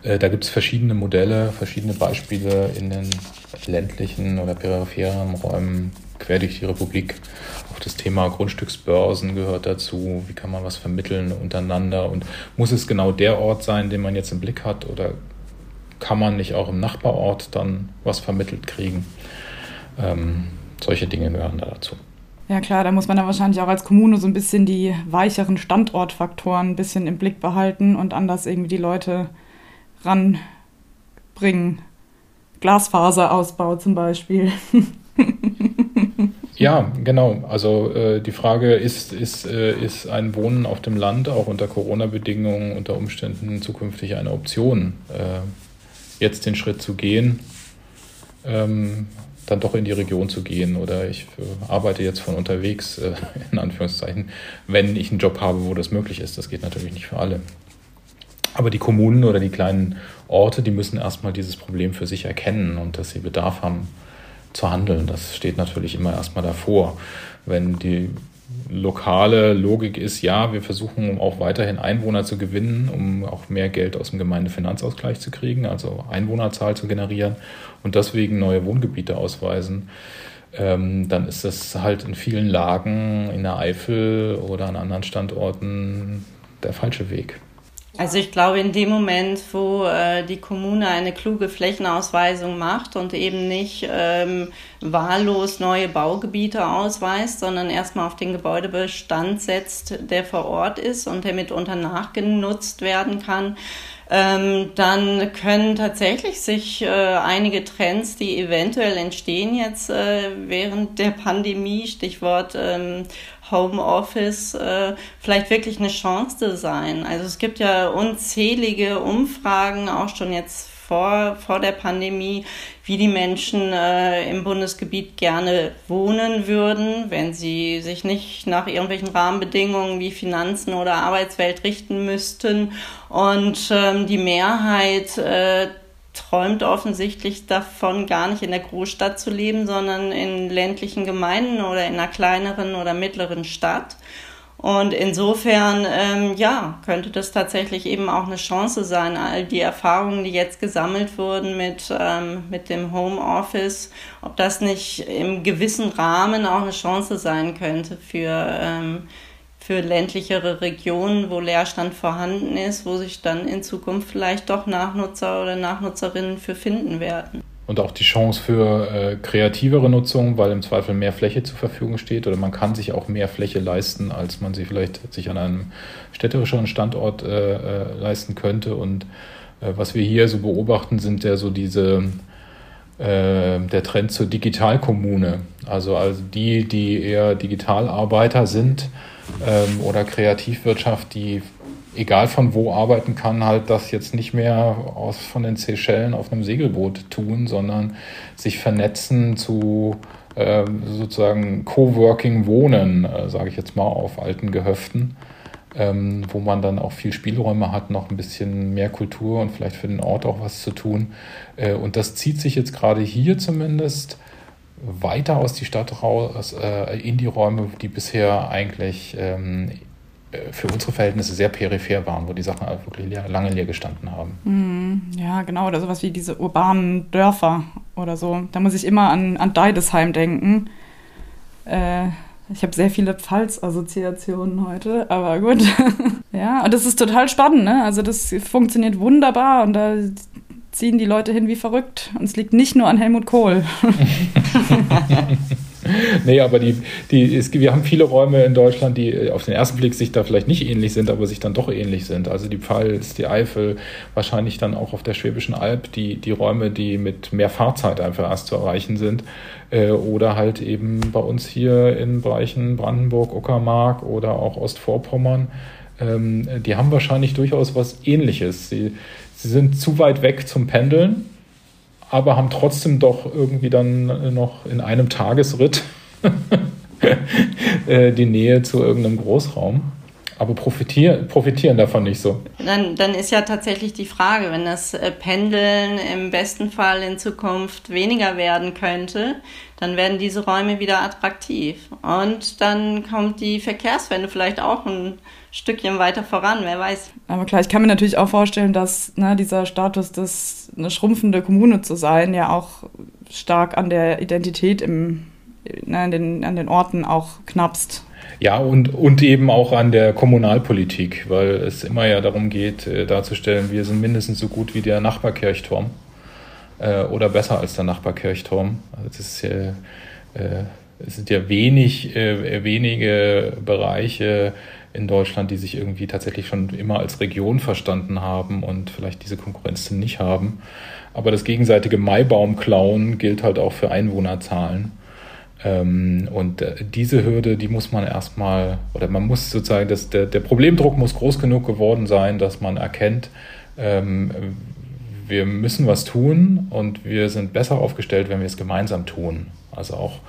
Da gibt es verschiedene Modelle, verschiedene Beispiele in den ländlichen oder peripheren Räumen quer durch die Republik. Auch das Thema Grundstücksbörsen gehört dazu. Wie kann man was vermitteln untereinander? Und muss es genau der Ort sein, den man jetzt im Blick hat? Oder kann man nicht auch im Nachbarort dann was vermittelt kriegen? Ähm, solche Dinge gehören da dazu. Ja klar, da muss man dann wahrscheinlich auch als Kommune so ein bisschen die weicheren Standortfaktoren ein bisschen im Blick behalten und anders irgendwie die Leute ranbringen. Glasfaserausbau zum Beispiel. Ja, genau. Also äh, die Frage ist, ist, äh, ist ein Wohnen auf dem Land auch unter Corona-Bedingungen unter Umständen zukünftig eine Option, äh, jetzt den Schritt zu gehen, ähm, dann doch in die Region zu gehen oder ich äh, arbeite jetzt von unterwegs, äh, in Anführungszeichen, wenn ich einen Job habe, wo das möglich ist. Das geht natürlich nicht für alle. Aber die Kommunen oder die kleinen Orte, die müssen erstmal dieses Problem für sich erkennen und dass sie Bedarf haben zu handeln. Das steht natürlich immer erstmal davor. Wenn die lokale Logik ist, ja, wir versuchen auch weiterhin Einwohner zu gewinnen, um auch mehr Geld aus dem Gemeindefinanzausgleich zu kriegen, also Einwohnerzahl zu generieren und deswegen neue Wohngebiete ausweisen. Ähm, dann ist das halt in vielen Lagen in der Eifel oder an anderen Standorten der falsche Weg. Also ich glaube, in dem Moment, wo äh, die Kommune eine kluge Flächenausweisung macht und eben nicht ähm, wahllos neue Baugebiete ausweist, sondern erstmal auf den Gebäudebestand setzt, der vor Ort ist und der mitunter nachgenutzt werden kann, ähm, dann können tatsächlich sich äh, einige Trends, die eventuell entstehen jetzt äh, während der Pandemie, Stichwort ähm, Homeoffice äh, vielleicht wirklich eine Chance sein. Also es gibt ja unzählige Umfragen, auch schon jetzt vor, vor der Pandemie, wie die Menschen äh, im Bundesgebiet gerne wohnen würden, wenn sie sich nicht nach irgendwelchen Rahmenbedingungen wie Finanzen oder Arbeitswelt richten müssten. Und ähm, die Mehrheit äh, träumt offensichtlich davon, gar nicht in der Großstadt zu leben, sondern in ländlichen Gemeinden oder in einer kleineren oder mittleren Stadt. Und insofern, ähm, ja, könnte das tatsächlich eben auch eine Chance sein, all die Erfahrungen, die jetzt gesammelt wurden mit, ähm, mit dem Homeoffice, ob das nicht im gewissen Rahmen auch eine Chance sein könnte für, ähm, für ländlichere Regionen, wo Leerstand vorhanden ist, wo sich dann in Zukunft vielleicht doch Nachnutzer oder Nachnutzerinnen für finden werden. Und auch die Chance für äh, kreativere Nutzung, weil im Zweifel mehr Fläche zur Verfügung steht oder man kann sich auch mehr Fläche leisten, als man sie vielleicht sich an einem städterischeren Standort äh, äh, leisten könnte. Und äh, was wir hier so beobachten, sind ja so diese äh, der Trend zur Digitalkommune. Also, also die, die eher Digitalarbeiter sind, ähm, oder Kreativwirtschaft, die egal von wo arbeiten kann, halt das jetzt nicht mehr aus, von den Seychellen auf einem Segelboot tun, sondern sich vernetzen zu äh, sozusagen Coworking Wohnen, äh, sage ich jetzt mal, auf alten Gehöften, ähm, wo man dann auch viel Spielräume hat, noch ein bisschen mehr Kultur und vielleicht für den Ort auch was zu tun. Äh, und das zieht sich jetzt gerade hier zumindest weiter aus die Stadt raus, äh, in die Räume, die bisher eigentlich ähm, äh, für unsere Verhältnisse sehr peripher waren, wo die Sachen wirklich leer, lange leer gestanden haben. Mhm. Ja, genau, oder sowas wie diese urbanen Dörfer oder so. Da muss ich immer an, an Deidesheim denken. Äh, ich habe sehr viele Pfalz-Assoziationen heute, aber gut. ja, und das ist total spannend, ne? Also das funktioniert wunderbar und da ziehen die Leute hin wie verrückt. Und es liegt nicht nur an Helmut Kohl. nee, aber die, die, es, wir haben viele Räume in Deutschland, die auf den ersten Blick sich da vielleicht nicht ähnlich sind, aber sich dann doch ähnlich sind. Also die Pfalz, die Eifel, wahrscheinlich dann auch auf der Schwäbischen Alb, die, die Räume, die mit mehr Fahrzeit einfach erst zu erreichen sind. Äh, oder halt eben bei uns hier in Bereichen Brandenburg, Uckermark oder auch Ostvorpommern. Ähm, die haben wahrscheinlich durchaus was Ähnliches. Sie, Sie sind zu weit weg zum Pendeln, aber haben trotzdem doch irgendwie dann noch in einem Tagesritt äh, die Nähe zu irgendeinem Großraum. Aber profitieren, profitieren davon nicht so. Dann, dann ist ja tatsächlich die Frage, wenn das äh, Pendeln im besten Fall in Zukunft weniger werden könnte, dann werden diese Räume wieder attraktiv. Und dann kommt die Verkehrswende vielleicht auch ein Stückchen weiter voran, wer weiß. Aber klar, ich kann mir natürlich auch vorstellen, dass ne, dieser Status, das eine schrumpfende Kommune zu sein, ja auch stark an der Identität im, ne, an, den, an den Orten auch knappst. Ja, und, und eben auch an der Kommunalpolitik, weil es immer ja darum geht, äh, darzustellen, wir sind mindestens so gut wie der Nachbarkirchturm äh, oder besser als der Nachbarkirchturm. Also das ist äh, äh, es sind ja wenig, äh, wenige Bereiche, in Deutschland, die sich irgendwie tatsächlich schon immer als Region verstanden haben und vielleicht diese Konkurrenz nicht haben. Aber das gegenseitige Maibaum-Klauen gilt halt auch für Einwohnerzahlen. Ähm, und äh, diese Hürde, die muss man erstmal, oder man muss sozusagen, das, der, der Problemdruck muss groß genug geworden sein, dass man erkennt, ähm, wir müssen was tun und wir sind besser aufgestellt, wenn wir es gemeinsam tun. Also auch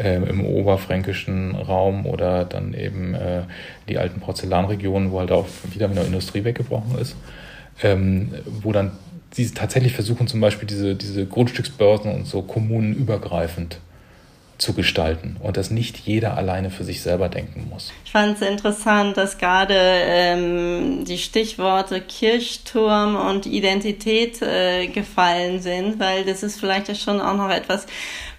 im oberfränkischen Raum oder dann eben äh, die alten Porzellanregionen, wo halt auch wieder mit der Industrie weggebrochen ist, ähm, wo dann sie tatsächlich versuchen, zum Beispiel diese, diese Grundstücksbörsen und so kommunenübergreifend zu gestalten und dass nicht jeder alleine für sich selber denken muss. Ich fand es interessant, dass gerade ähm, die Stichworte Kirchturm und Identität äh, gefallen sind, weil das ist vielleicht ja schon auch noch etwas,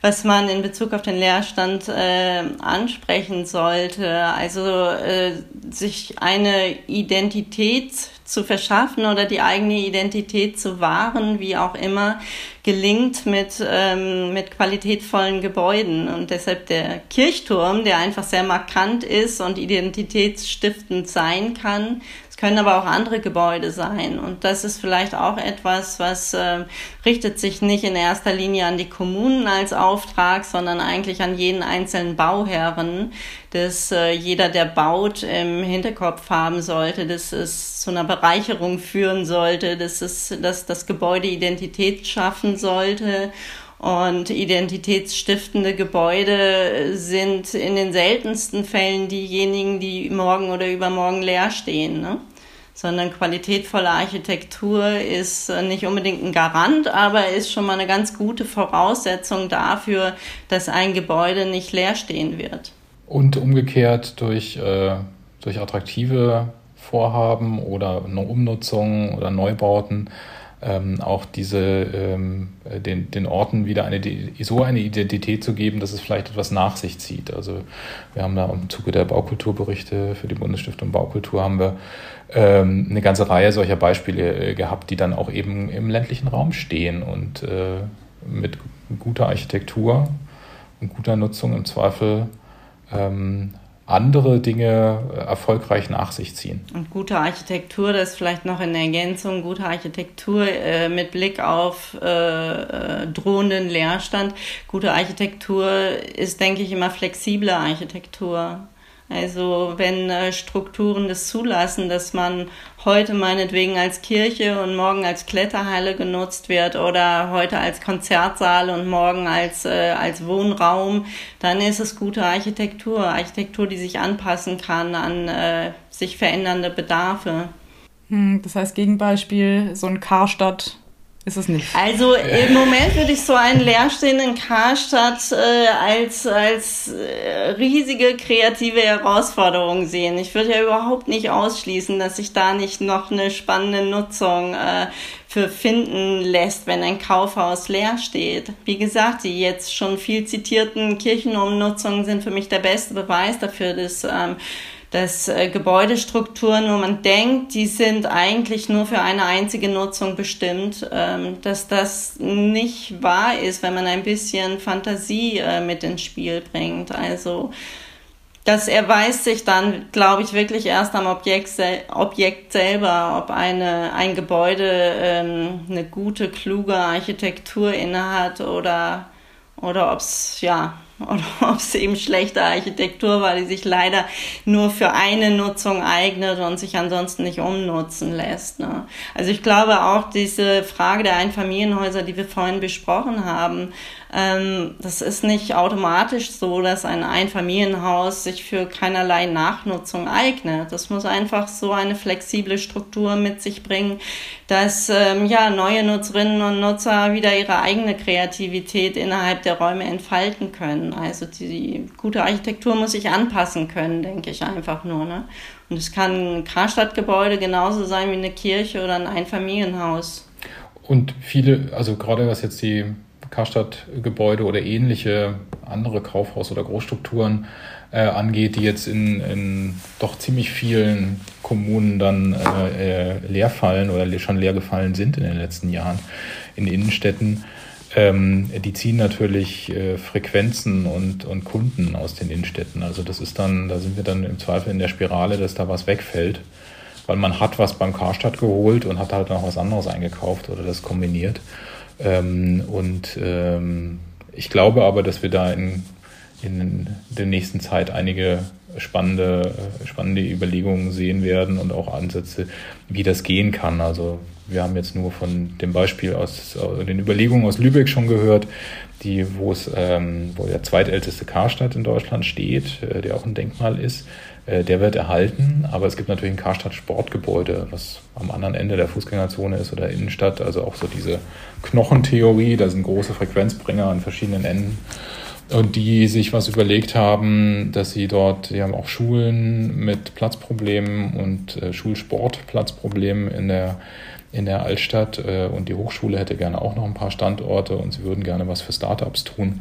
was man in Bezug auf den Leerstand äh, ansprechen sollte. Also äh, sich eine Identität zu verschaffen oder die eigene Identität zu wahren, wie auch immer, gelingt mit, ähm, mit qualitätvollen Gebäuden. Und deshalb der Kirchturm, der einfach sehr markant ist und identitätsstiftend sein kann, können aber auch andere Gebäude sein. Und das ist vielleicht auch etwas, was äh, richtet sich nicht in erster Linie an die Kommunen als Auftrag, sondern eigentlich an jeden einzelnen Bauherren, dass äh, jeder, der baut, im Hinterkopf haben sollte, dass es zu einer Bereicherung führen sollte, dass es, dass das Gebäude Identität schaffen sollte und identitätsstiftende Gebäude sind in den seltensten Fällen diejenigen, die morgen oder übermorgen leer stehen. Ne? Sondern qualitätvolle Architektur ist äh, nicht unbedingt ein Garant, aber ist schon mal eine ganz gute Voraussetzung dafür, dass ein Gebäude nicht leer stehen wird. Und umgekehrt durch, äh, durch attraktive Vorhaben oder Umnutzungen oder Neubauten ähm, auch diese, ähm, den, den Orten wieder eine, so eine Identität zu geben, dass es vielleicht etwas nach sich zieht. Also wir haben da im Zuge der Baukulturberichte für die Bundesstiftung Baukultur haben wir ähm, eine ganze Reihe solcher Beispiele äh, gehabt, die dann auch eben im ländlichen Raum stehen und äh, mit guter Architektur und guter Nutzung im Zweifel ähm, andere Dinge äh, erfolgreich nach sich ziehen. Und gute Architektur, das ist vielleicht noch in Ergänzung, gute Architektur äh, mit Blick auf äh, drohenden Leerstand. Gute Architektur ist, denke ich, immer flexible Architektur. Also wenn äh, Strukturen das zulassen, dass man heute meinetwegen als Kirche und morgen als Kletterhalle genutzt wird oder heute als Konzertsaal und morgen als, äh, als Wohnraum, dann ist es gute Architektur. Architektur, die sich anpassen kann an äh, sich verändernde Bedarfe. Hm, das heißt Gegenbeispiel, so ein Karstadt ist es nicht. Also im Moment würde ich so einen leerstehenden Karstadt äh, als, als äh, riesige kreative Herausforderung sehen. Ich würde ja überhaupt nicht ausschließen, dass sich da nicht noch eine spannende Nutzung äh, für finden lässt, wenn ein Kaufhaus leer steht. Wie gesagt, die jetzt schon viel zitierten Kirchenumnutzungen sind für mich der beste Beweis dafür, dass ähm, dass äh, Gebäudestrukturen, wo man denkt, die sind eigentlich nur für eine einzige Nutzung bestimmt, ähm, dass das nicht wahr ist, wenn man ein bisschen Fantasie äh, mit ins Spiel bringt. Also das erweist sich dann, glaube ich, wirklich erst am Objekt, sel Objekt selber, ob eine, ein Gebäude ähm, eine gute, kluge Architektur innehat oder, oder ob es ja oder ob es eben schlechte Architektur war, die sich leider nur für eine Nutzung eignet und sich ansonsten nicht umnutzen lässt. Ne? Also ich glaube auch diese Frage der Einfamilienhäuser, die wir vorhin besprochen haben, das ist nicht automatisch so, dass ein Einfamilienhaus sich für keinerlei Nachnutzung eignet. Das muss einfach so eine flexible Struktur mit sich bringen, dass ähm, ja neue Nutzerinnen und Nutzer wieder ihre eigene Kreativität innerhalb der Räume entfalten können. Also die, die gute Architektur muss sich anpassen können, denke ich einfach nur. Ne? Und es kann ein Karstadtgebäude genauso sein wie eine Kirche oder ein Einfamilienhaus. Und viele, also gerade was jetzt die Karstadtgebäude oder ähnliche andere Kaufhaus- oder Großstrukturen äh, angeht, die jetzt in, in doch ziemlich vielen Kommunen dann äh, äh leer fallen oder schon leer gefallen sind in den letzten Jahren in Innenstädten. Ähm, die ziehen natürlich äh, Frequenzen und, und Kunden aus den Innenstädten. Also das ist dann, da sind wir dann im Zweifel in der Spirale, dass da was wegfällt, weil man hat was beim Karstadt geholt und hat halt noch was anderes eingekauft oder das kombiniert. Ähm, und ähm, ich glaube aber, dass wir da in, in der nächsten Zeit einige spannende, spannende Überlegungen sehen werden und auch Ansätze, wie das gehen kann. Also wir haben jetzt nur von dem Beispiel aus den Überlegungen aus Lübeck schon gehört, die, wo es, ähm, wo der zweitälteste Karstadt in Deutschland steht, äh, der auch ein Denkmal ist. Äh, der wird erhalten, aber es gibt natürlich ein Karstadt Sportgebäude, was am anderen Ende der Fußgängerzone ist oder Innenstadt. Also auch so diese Knochentheorie, da sind große Frequenzbringer an verschiedenen Enden. und die sich was überlegt haben, dass sie dort, die haben auch Schulen mit Platzproblemen und äh, Schulsportplatzproblemen in der, in der Altstadt äh, und die Hochschule hätte gerne auch noch ein paar Standorte und sie würden gerne was für Startups tun.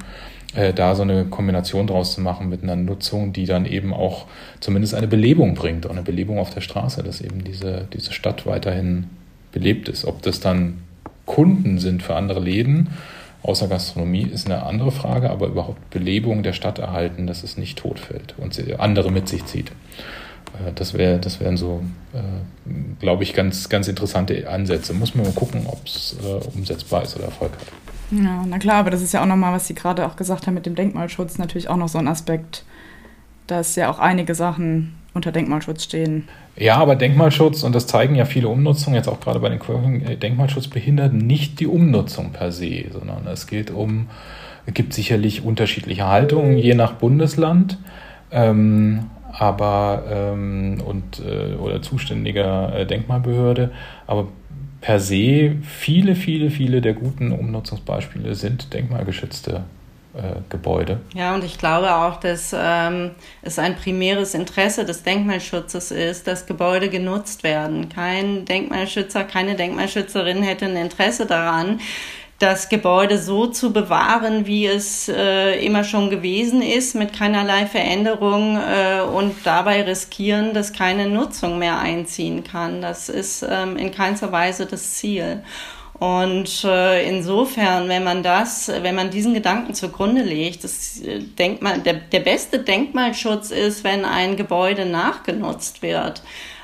Äh, da so eine Kombination draus zu machen mit einer Nutzung, die dann eben auch zumindest eine Belebung bringt, auch eine Belebung auf der Straße, dass eben diese, diese Stadt weiterhin belebt ist. Ob das dann Kunden sind für andere Läden, außer Gastronomie, ist eine andere Frage, aber überhaupt Belebung der Stadt erhalten, dass es nicht totfällt und andere mit sich zieht. Äh, das, wär, das wären so, äh, glaube ich, ganz, ganz interessante Ansätze. Muss man mal gucken, ob es äh, umsetzbar ist oder Erfolg hat. Ja, na klar, aber das ist ja auch nochmal, was Sie gerade auch gesagt haben mit dem Denkmalschutz, natürlich auch noch so ein Aspekt, dass ja auch einige Sachen unter Denkmalschutz stehen. Ja, aber Denkmalschutz, und das zeigen ja viele Umnutzungen, jetzt auch gerade bei den Quirking, äh, Denkmalschutz behindert nicht die Umnutzung per se, sondern es geht um, es gibt sicherlich unterschiedliche Haltungen je nach Bundesland. Ähm, aber ähm, und äh, oder zuständiger äh, Denkmalbehörde, aber per se viele, viele, viele der guten Umnutzungsbeispiele sind denkmalgeschützte äh, Gebäude. Ja, und ich glaube auch, dass ähm, es ein primäres Interesse des Denkmalschutzes ist, dass Gebäude genutzt werden. Kein Denkmalschützer, keine Denkmalschützerin hätte ein Interesse daran, das Gebäude so zu bewahren, wie es äh, immer schon gewesen ist, mit keinerlei Veränderung äh, und dabei riskieren, dass keine Nutzung mehr einziehen kann. Das ist ähm, in keinster Weise das Ziel. Und äh, insofern, wenn man das, wenn man diesen Gedanken zugrunde legt, das äh, Denkmal, der, der beste Denkmalschutz ist, wenn ein Gebäude nachgenutzt wird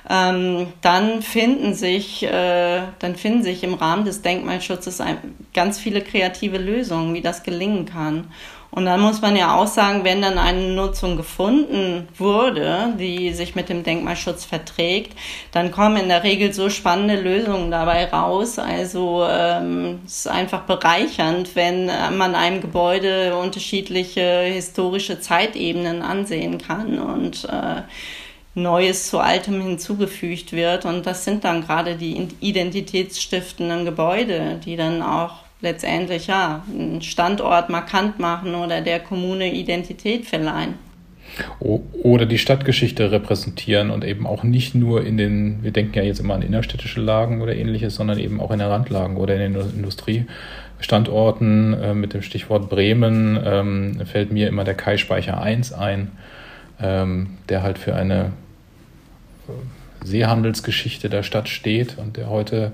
ähm, dann finden sich, äh, dann finden sich im Rahmen des Denkmalschutzes ein, ganz viele kreative Lösungen, wie das gelingen kann. Und dann muss man ja auch sagen, wenn dann eine Nutzung gefunden wurde, die sich mit dem Denkmalschutz verträgt, dann kommen in der Regel so spannende Lösungen dabei raus. Also ähm, es ist einfach bereichernd, wenn man einem Gebäude unterschiedliche historische Zeitebenen ansehen kann und äh, Neues zu Altem hinzugefügt wird. Und das sind dann gerade die identitätsstiftenden Gebäude, die dann auch letztendlich ja einen Standort markant machen oder der Kommune Identität verleihen. Oder die Stadtgeschichte repräsentieren und eben auch nicht nur in den, wir denken ja jetzt immer an innerstädtische Lagen oder ähnliches, sondern eben auch in den Randlagen oder in den Industriestandorten. Äh, mit dem Stichwort Bremen ähm, fällt mir immer der Kai-Speicher 1 ein, ähm, der halt für eine Seehandelsgeschichte der Stadt steht und der heute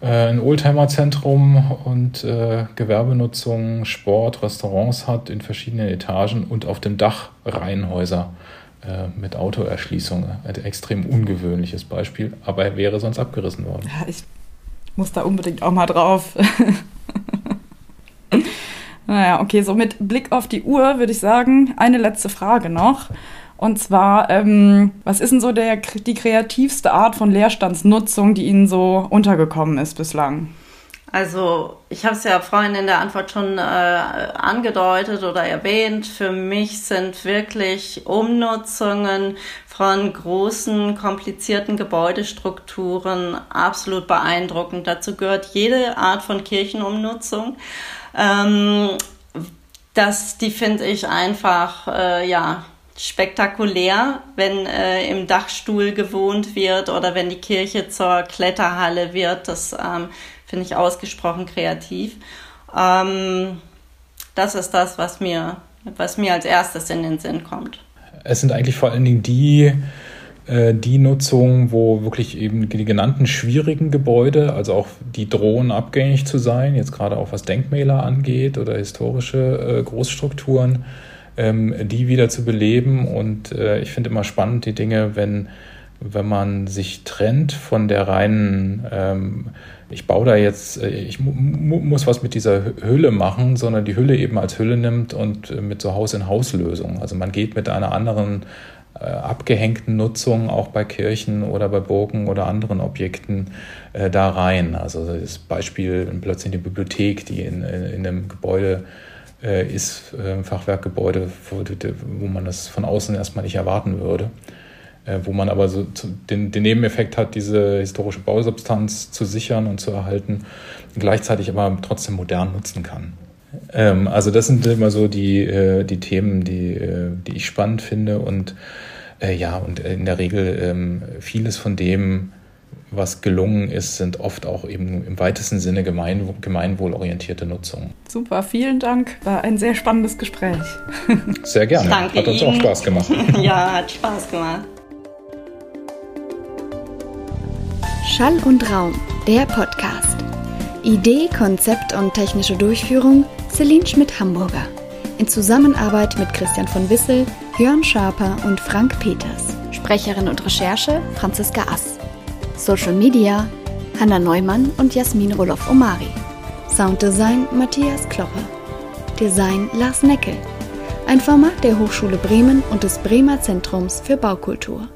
äh, ein Oldtimer-Zentrum und äh, Gewerbenutzung, Sport, Restaurants hat in verschiedenen Etagen und auf dem Dach Reihenhäuser äh, mit Autoerschließung. Ein extrem ungewöhnliches Beispiel, aber er wäre sonst abgerissen worden. Ja, ich muss da unbedingt auch mal drauf. naja, okay, so mit Blick auf die Uhr würde ich sagen, eine letzte Frage noch. Und zwar, ähm, was ist denn so der, die kreativste Art von Leerstandsnutzung, die Ihnen so untergekommen ist bislang? Also ich habe es ja vorhin in der Antwort schon äh, angedeutet oder erwähnt. Für mich sind wirklich Umnutzungen von großen, komplizierten Gebäudestrukturen absolut beeindruckend. Dazu gehört jede Art von Kirchenumnutzung. Ähm, das, die finde ich einfach, äh, ja, spektakulär, wenn äh, im Dachstuhl gewohnt wird oder wenn die Kirche zur Kletterhalle wird. Das ähm, finde ich ausgesprochen kreativ. Ähm, das ist das, was mir, was mir als erstes in den Sinn kommt. Es sind eigentlich vor allen Dingen die, äh, die Nutzungen, wo wirklich eben die genannten schwierigen Gebäude, also auch die drohen abgängig zu sein, jetzt gerade auch was Denkmäler angeht oder historische äh, Großstrukturen, die wieder zu beleben. Und äh, ich finde immer spannend die Dinge, wenn, wenn man sich trennt von der reinen, ähm, ich baue da jetzt, äh, ich mu muss was mit dieser Hülle machen, sondern die Hülle eben als Hülle nimmt und äh, mit so Haus-in-Haus-Lösungen. Also man geht mit einer anderen abgehängten Nutzung auch bei Kirchen oder bei Burgen oder anderen Objekten äh, da rein. Also das Beispiel plötzlich eine Bibliothek, die in, in, in einem Gebäude äh, ist äh, ein Fachwerkgebäude, wo, wo, man das von außen erstmal nicht erwarten würde. Äh, wo man aber so den, den, Nebeneffekt hat, diese historische Bausubstanz zu sichern und zu erhalten, gleichzeitig aber trotzdem modern nutzen kann. Ähm, also das sind immer so die, äh, die Themen, die, äh, die ich spannend finde und äh, ja, und in der Regel ähm, vieles von dem, was gelungen ist, sind oft auch eben im weitesten Sinne gemein, gemeinwohlorientierte Nutzungen. Super, vielen Dank. War ein sehr spannennes Gespräch. Sehr gerne. Danke hat uns Ihnen. auch Spaß gemacht. ja, hat Spaß gemacht. Schall und Raum, der Podcast. Idee, Konzept und technische Durchführung Celine Schmidt-Hamburger. In Zusammenarbeit mit Christian von Wissel, Jörn Schaper und Frank Peters. Sprecherin und Recherche Franziska Ass. Social Media Hanna Neumann und Jasmin Roloff-Omari. Sounddesign Matthias Kloppe. Design Lars Neckel. Ein Format der Hochschule Bremen und des Bremer Zentrums für Baukultur.